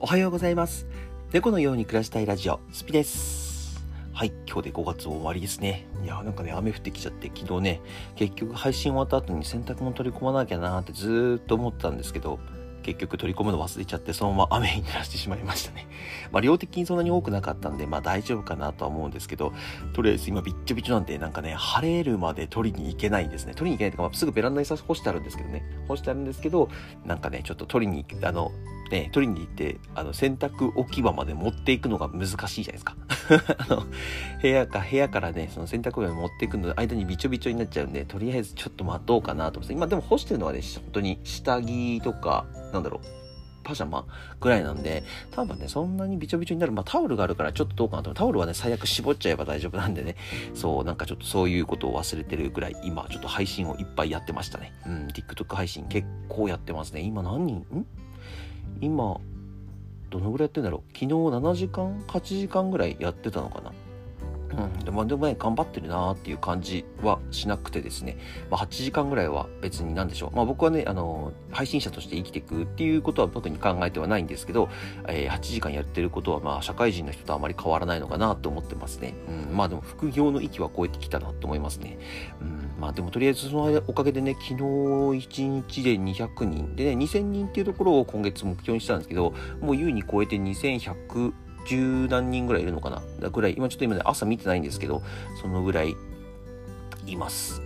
おはようございます。猫のように暮らしたいラジオ、スピです。はい、今日で5月終わりですね。いや、なんかね、雨降ってきちゃって、昨日ね、結局配信終わった後に洗濯物取り込まなきゃなーってずーっと思ったんですけど、結局取り込むの忘れちゃって、そのまま雨に濡らしてしまいましたね。まあ、量的にそんなに多くなかったんで、まあ大丈夫かなとは思うんですけど、とりあえず今びっちょびちょなんで、なんかね、晴れるまで取りに行けないんですね。取りに行けないとか、まあ、すぐベランダに干してあるんですけどね。干してあるんですけど、なんかね、ちょっと取りに行く、あの、ね、取りに行って、あの、洗濯置き場まで持っていくのが難しいじゃないですか。あの、部屋か、部屋からね、その洗濯機に持っていくの間にびちょびちょになっちゃうんで、とりあえずちょっと待とうかなと思って、今でも干してるのはね、本当に下着とか、なんだろう、パジャマぐらいなんで、多分ね、そんなにびちょびちょになる。まあ、タオルがあるからちょっとどうかなと。タオルはね、最悪絞っちゃえば大丈夫なんでね。そう、なんかちょっとそういうことを忘れてるぐらい、今、ちょっと配信をいっぱいやってましたね。うん、TikTok 配信結構やってますね。今何人ん今、どのぐらいやってんだろう？昨日7時間 ?8 時間ぐらいやってたのかな？うん、でもでもね、頑張ってるなーっていう感じはしなくてですね、まあ、8時間ぐらいは別に何でしょう。まあ僕はね、あの、配信者として生きていくっていうことは特に考えてはないんですけど、えー8時間やってることはまあ社会人の人とあまり変わらないのかなと思ってますね。うん、まあでも副業の域は超えてきたなと思いますね。うん、まあでもとりあえずそのおかげでね、昨日1日で200人でね、2000人っていうところを今月目標にしたんですけど、もう優に超えて2100、十何人ぐらいいるのかな？ぐらい、今ちょっと今ね、朝見てないんですけど、そのぐらい。います。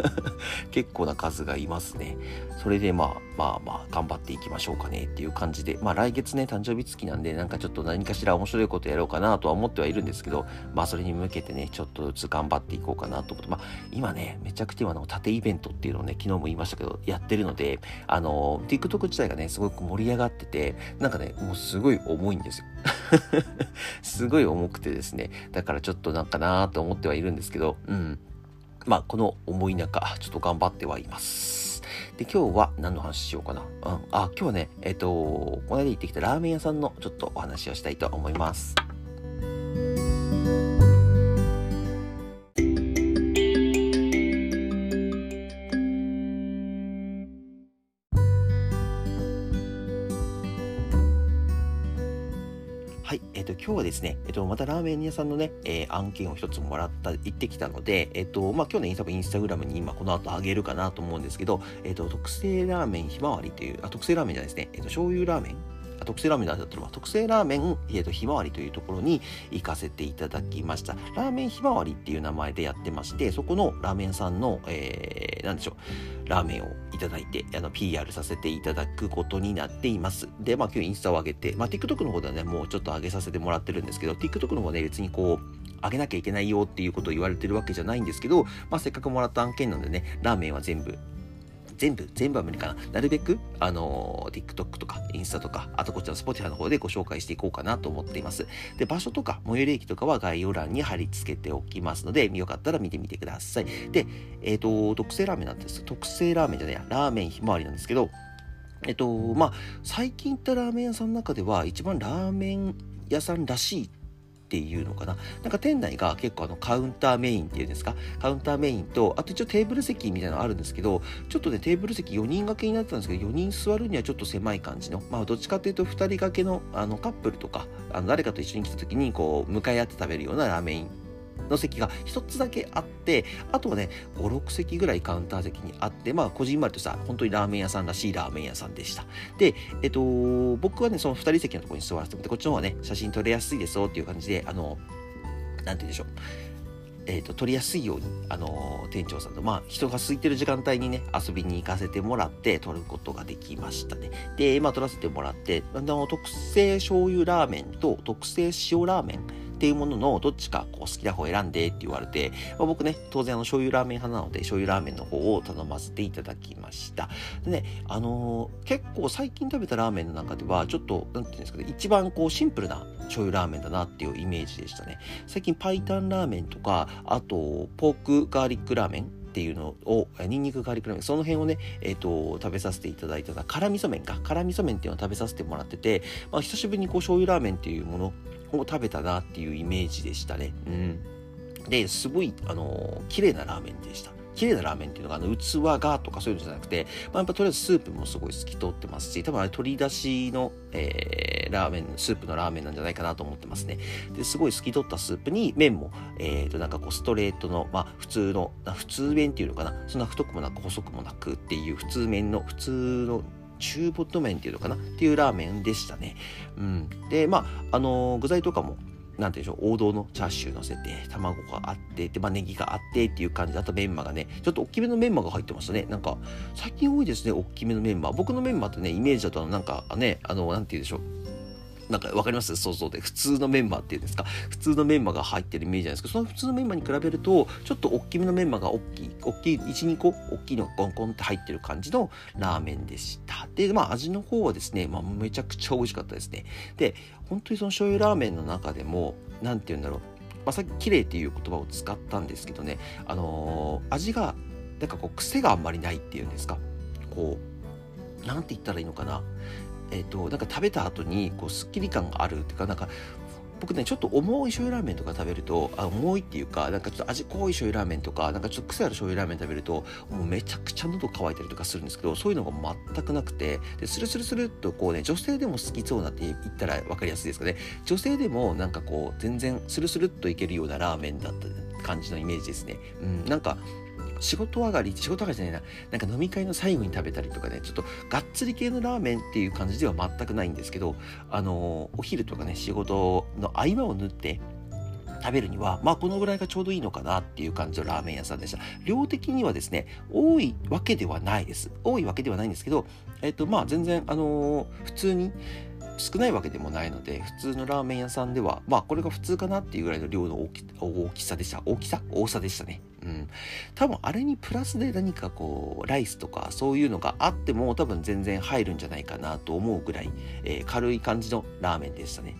結構な数がいますね。それでまあまあまあ頑張っていきましょうかねっていう感じで、まあ来月ね、誕生日月なんで、なんかちょっと何かしら面白いことやろうかなとは思ってはいるんですけど、まあそれに向けてね、ちょっとずつ頑張っていこうかなと思って、まあ今ね、めちゃくちゃ今の縦イベントっていうのをね、昨日も言いましたけど、やってるので、あの、TikTok 自体がね、すごく盛り上がってて、なんかね、もうすごい重いんですよ。すごい重くてですね、だからちょっとなんかなと思ってはいるんですけど、うん。まあ、この思い中、ちょっと頑張ってはいます。で、今日は何の話しようかな？うん。あ、今日はね、えっ、と、この間行ってきたラーメン屋さんのちょっとお話をしたいと思います。ですね、えっ、と、またラーメン屋さんのね、えー案件を一つもらった、行ってきたので、えっ、と、まあ、今日ね、多分インスタグラムに今この後あげるかなと思うんですけど、えっ、と、特製ラーメンひまわりという、あ、特製ラーメンじゃないですね、えっ、と、醤油ラーメン特製ラーメンだったら、特製ラーメン、えー、とひまわりというところに行かせていただきました。ラーメンひまわりっていう名前でやってまして、そこのラーメン屋さんの、えー、なんでしょう、ラーメンをいただいて、あの、PR させていただくことになっています。で、まあ今日インスタを上げて、まあ TikTok の方ではね、もうちょっと上げさせてもらってるんですけど、TikTok の方ね、別にこう、上げなきゃいけないよっていうことを言われてるわけじゃないんですけど、まあせっかくもらった案件なんでね、ラーメンは全部全部、全部は無理かな。なるべく、あのー TikTok とか、インスタとか、あとこちらの Spotify の方でご紹介していこうかなと思っています。で、場所とか、最寄り駅とかは概要欄に貼り付けておきますので、よかったら見てみてください。で、えっ、と、特製ラーメンなんです。特製ラーメンじゃないや、ラーメンひまわりなんですけど、えっと、まあ、最近行ったラーメン屋さんの中では、一番ラーメン屋さんらしいっていうのかな。なんか店内が結構あのカウンターメインっていうんですか、カウンターメインと、あと一応テーブル席みたいなのあるんですけど、ちょっとね、テーブル席4人掛けになってたんですけど、4人座るにはちょっと狭い感じの、まあどっちかっていうと2人掛けのあのカップルとか、あの誰かと一緒に来た時にこう、向かい合って食べるようなラーメンの席が一つだけあって、あとはね、5、6席ぐらいカウンター席にあって、まあ、こじんまりとした、本当にラーメン屋さんらしいラーメン屋さんでした。で、えっと、僕はね、その2人席のところに座らせてもらって、こっちの方はね、写真撮れやすいですよっていう感じで、あの、なんて言うんでしょう。えー、と撮りやすいように、あのー店長さんと、まあ、人が空いてる時間帯にね、遊びに行かせてもらって、撮ることができましたね。で、まあ、撮らせてもらって、あの、特製醤油ラーメンと特製塩ラーメンっていうもののどっちかこう好きな方選んでって言われて、まあ、僕ね、当然あの醤油ラーメン派なので、醤油ラーメンの方を頼ませていただきました。でね、あのー結構最近食べたラーメンの中では、ちょっと、なんていうんですかね、一番こうシンプルな醤油ラーメンだなっていうイメージでしたね。最近パイタンラーメンとか、あと、ポークガーリックラーメンっていうのを、ニンニクガーリックラーメン、その辺をね、えっ、と、食べさせていただいた辛味噌麺か、辛味噌麺っていうのを食べさせてもらってて、まあ、久しぶりにこう醤油ラーメンっていうものを食べたなっていうイメージでしたね。うん。で、すごい、あのー綺麗なラーメンでした。綺麗なラーメンっていうのが、あの、器がとかそういうのじゃなくて、まあ、やっぱとりあえずスープもすごい透き通ってますし、多分あれ取り出しの、えー、ラーメン、スープのラーメンなんじゃないかなと思ってますね。で、すごい透き通ったスープに麺も、えっ、ー、と、なんかこう、ストレートの、まあ、普通の、普通麺っていうのかな、そんな太くもなく細くもなくっていう普通麺の、普通の中太麺っていうのかな？っていうラーメンでしたね。うん。で、まあ、あのー、具材とかも、なんていうんでしょう、王道のチャーシュー乗せて、卵があって、で、まあ、ネギがあってっていう感じで、あとメンマがね、ちょっと大きめのメンマが入ってましたね。なんか、最近多いですね、大きめのメンマ。僕のメンマってね、イメージだと、なんかね、あの、なんて言うんでしょう。なんかわかります？想像で。普通のメンマっていうんですか？普通のメンマが入ってるイメージなんですけど、その普通のメンマに比べると、ちょっと大きめのメンマが大きい、大きい、1、2個、大きいのがコンコンって入ってる感じのラーメンでした。で、まあ味の方はですね、まあめちゃくちゃ美味しかったですね。で、本当にその醤油ラーメンの中でも、なんて言うんだろう。まあさっき綺麗っていう言葉を使ったんですけどね、あのー、味が、なんかこう癖があんまりないっていうんですか。こう、なんて言ったらいいのかな。えっ、ー、と、なんか食べた後に、こう、スッキリ感があるっていうか、なんか、僕ね、ちょっと重い醤油ラーメンとか食べると、あ重いっていうか、なんかちょっと味濃い醤油ラーメンとか、なんかちょっと癖ある醤油ラーメン食べると、もうめちゃくちゃ喉乾いたりとかするんですけど、そういうのが全くなくて、で、スルスルスルっとこうね、女性でも好きそうなって言ったら分かりやすいですかね。女性でもなんかこう、全然スルスルっといけるようなラーメンだった感じのイメージですね。うん、なんか、仕事上がり、仕事上がりじゃないな、なんか飲み会の最後に食べたりとかね、ちょっとがっつり系のラーメンっていう感じでは全くないんですけど、あのお昼とかね、仕事の合間を縫って、食べるには、まあこのぐらいがちょうどいいのかなっていう感じのラーメン屋さんでした。量的にはですね、多いわけではないです。多いわけではないんですけど、えっ、とまあ全然、あの、普通に少ないわけでもないので、普通のラーメン屋さんでは、まあこれが普通かなっていうぐらいの量の大き大きさでした。大きさ？大さでしたね。多分あれにプラスで何かこう、ライスとかそういうのがあっても多分全然入るんじゃないかなと思うぐらい、えー、軽い感じのラーメンでしたね。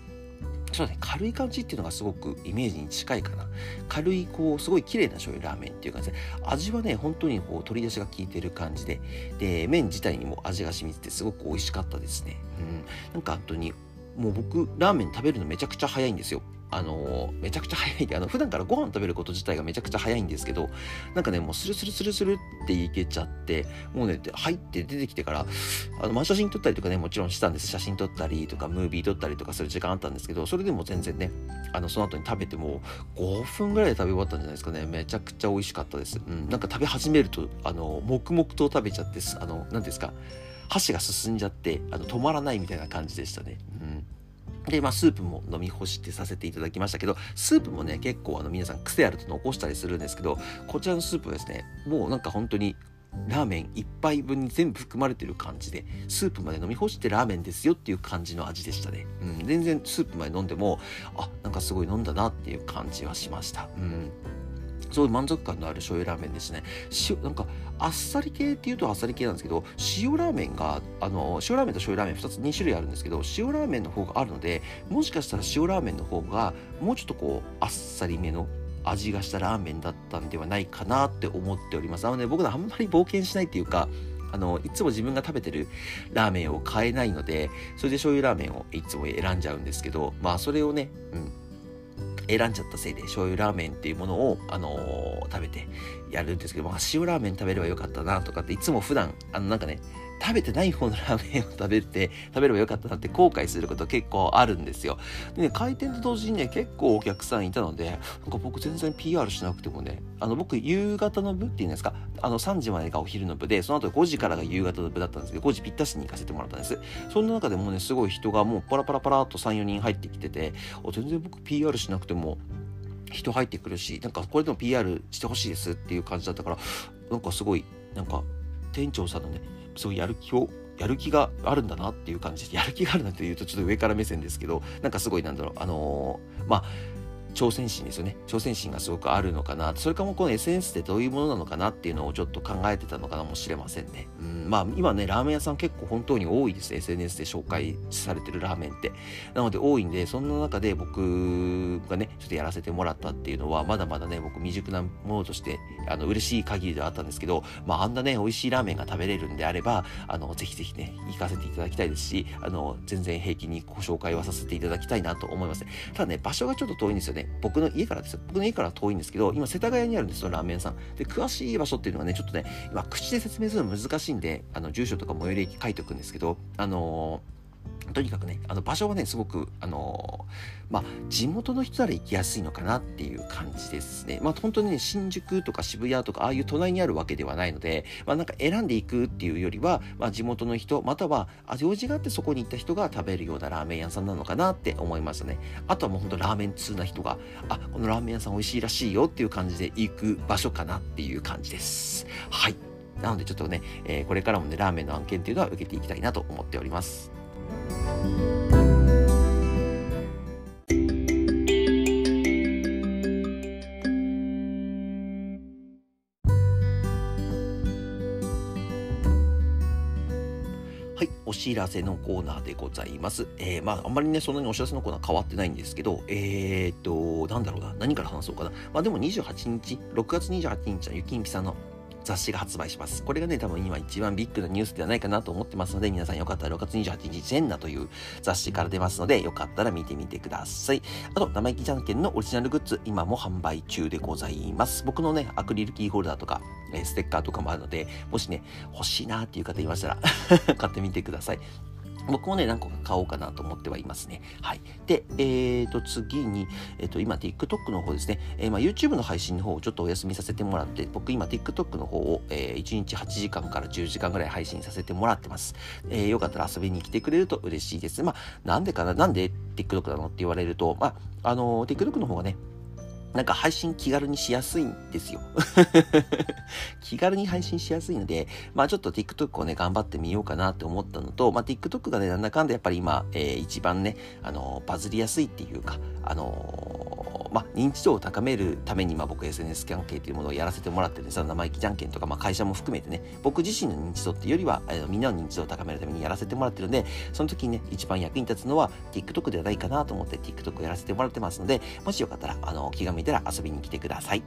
そうね、軽い感じっていうのがすごくイメージに近いかな。軽い、こう、すごい綺麗な醤油ラーメンっていう感じで、味はね、本当にこう、取り出しが効いてる感じで、で、麺自体にも味が染みててすごく美味しかったですね。うん。なんか本当に、もう僕、ラーメン食べるのめちゃくちゃ早いんですよ。あのめちゃくちゃ早いあの普段からご飯食べること自体がめちゃくちゃ早いんですけどなんかねもうスルスルスルスルっていけちゃってもうね入って出てきてからあの、まあ、写真撮ったりとかねもちろんしたんです写真撮ったりとかムービー撮ったりとかする時間あったんですけどそれでも全然ねあのその後に食べても5分ぐらいで食べ終わったんじゃないですかねめちゃくちゃ美味しかったです、うん、なんか食べ始めるとあの黙々と食べちゃってあの何ですか箸が進んじゃってあの止まらないみたいな感じでしたね、で、まあ、スープも飲み干してさせていただきましたけど、スープもね、結構あの、皆さん癖あると残したりするんですけど、こちらのスープはですね、もうなんか本当に、ラーメン1杯分に全部含まれてる感じで、スープまで飲み干してラーメンですよっていう感じの味でしたね。うん、全然スープまで飲んでも、あ、なんかすごい飲んだなっていう感じはしました。うん。すごい満足感のある醤油ラーメンですね。塩、なんか、あっさり系っていうとあっさり系なんですけど、塩ラーメンが、あの、塩ラーメンと醤油ラーメン2つ2種類あるんですけど、塩ラーメンの方があるので、もしかしたら塩ラーメンの方が、もうちょっとこう、あっさりめの味がしたラーメンだったんではないかなって思っております。なので、僕はあんまり冒険しないっていうか、あの、いつも自分が食べてるラーメンを買えないので、それで醤油ラーメンをいつも選んじゃうんですけど、まあ、それをね、うん、選んじゃったせいで醤油ラーメンっていうものを、あのー、食べてやるんですけど、まあ、塩ラーメン食べればよかったなとかっていつも普段、あのなんかね、食べてない方のラーメンを食べて、食べればよかったなって後悔すること結構あるんですよ。でね、開店と同時にね、結構お客さんいたので、なんか僕全然 PR しなくてもね、あの僕夕方の部っていうんですか、あの3時までがお昼の部で、その後5時からが夕方の部だったんですけど、5時ぴったしに行かせてもらったんです。そんな中でもね、すごい人がもうパラパラパラっと3、4人入ってきてて、全然僕 PR しなくても、人入ってくるし、なんかこれでも PR してほしいですっていう感じだったから、なんかすごい、なんか店長さんのね、すごいやる気をやる気があるんだなっていう感じ。で、やる気があるなんて言うとちょっと上から目線ですけど、なんかすごいなんだろう、あのー、まあ、挑戦心ですよね。挑戦心がすごくあるのかな。それかもこの SNS ってどういうものなのかなっていうのをちょっと考えてたのかもしれませんね。うん、まあ今ね、ラーメン屋さん結構本当に多いです。SNS で紹介されてるラーメンって。なので多いんで、そんな中で僕がね、ちょっとやらせてもらったっていうのは、まだまだね、僕未熟なものとして、あの、嬉しい限りではあったんですけど、まああんなね、美味しいラーメンが食べれるんであれば、あの、ぜひぜひね、行かせていただきたいですし、あの、全然平気にご紹介はさせていただきたいなと思います。ただね、場所がちょっと遠いんですよね。僕の家からですよ。僕の家から遠いんですけど、今世田谷にあるんですよ、ラーメン屋さん。で、詳しい場所っていうのはね、ちょっとね、今口で説明するの難しいんで、あの、住所とか最寄り駅書いておくんですけど、あのーとにかくね、あの場所はね、すごく、あのー、まあ、地元の人なら行きやすいのかなっていう感じですね。まあ、本当にね、新宿とか渋谷とか、ああいう隣にあるわけではないので、まあ、なんか選んでいくっていうよりは、まあ、地元の人、または、用事があってそこに行った人が食べるようなラーメン屋さんなのかなって思いますね。あとはもう本当ラーメン通な人が、あ、このラーメン屋さん美味しいらしいよっていう感じで行く場所かなっていう感じです。はい。なのでちょっとね、えー、これからもね、ラーメンの案件っていうのは受けていきたいなと思っております。はい、お知らせのコーナーでございます。えー、まあ、あんまりね、そんなにお知らせのコーナー変わってないんですけど、えー、っと、なんだろうな、何から話そうかな。まあ、でも28日、6月28日はゆきんぴさんの雑誌が発売します。これがね、多分今一番ビッグなニュースではないかなと思ってますので、皆さんよかったら6月28日、センナという雑誌から出ますので、よかったら見てみてください。あと、生意気じゃんけんのオリジナルグッズ、今も販売中でございます。僕のね、アクリルキーホルダーとか、えステッカーとかもあるので、もしね、欲しいなっていう方いましたら 買ってみてください。僕もね、何個か買おうかなと思ってはいますね。はい。で、えっ、ー、と、次に、えっ、ー、と、今、TikTok の方ですね。えー、まあ、YouTube の配信の方をちょっとお休みさせてもらって、僕今、TikTok の方を、えー、1日8時間から10時間ぐらい配信させてもらってます。えー、よかったら遊びに来てくれると嬉しいです。まあ、なんでかな、なんで TikTok なのって言われると、まあ、あの TikTok の方がね、なんか配信気軽にしやすいんですよ。気軽に配信しやすいので、まあちょっと TikTok をね、頑張ってみようかなって思ったのと、まあ TikTok がね、なんだかんだやっぱり今、えー、一番ね、あのバズりやすいっていうか、あのーまあ、認知度を高めるために、まあ、僕 SNS 関係というものをやらせてもらってるんです生意気じゃんけんとか、まあ、会社も含めてね、僕自身の認知度っていうよりは、えー、みんなの認知度を高めるためにやらせてもらってるんで、その時にね、一番役に立つのは TikTok ではないかなと思って TikTok をやらせてもらってますので、もしよかったら、あの、気が向いたら遊びに来てください。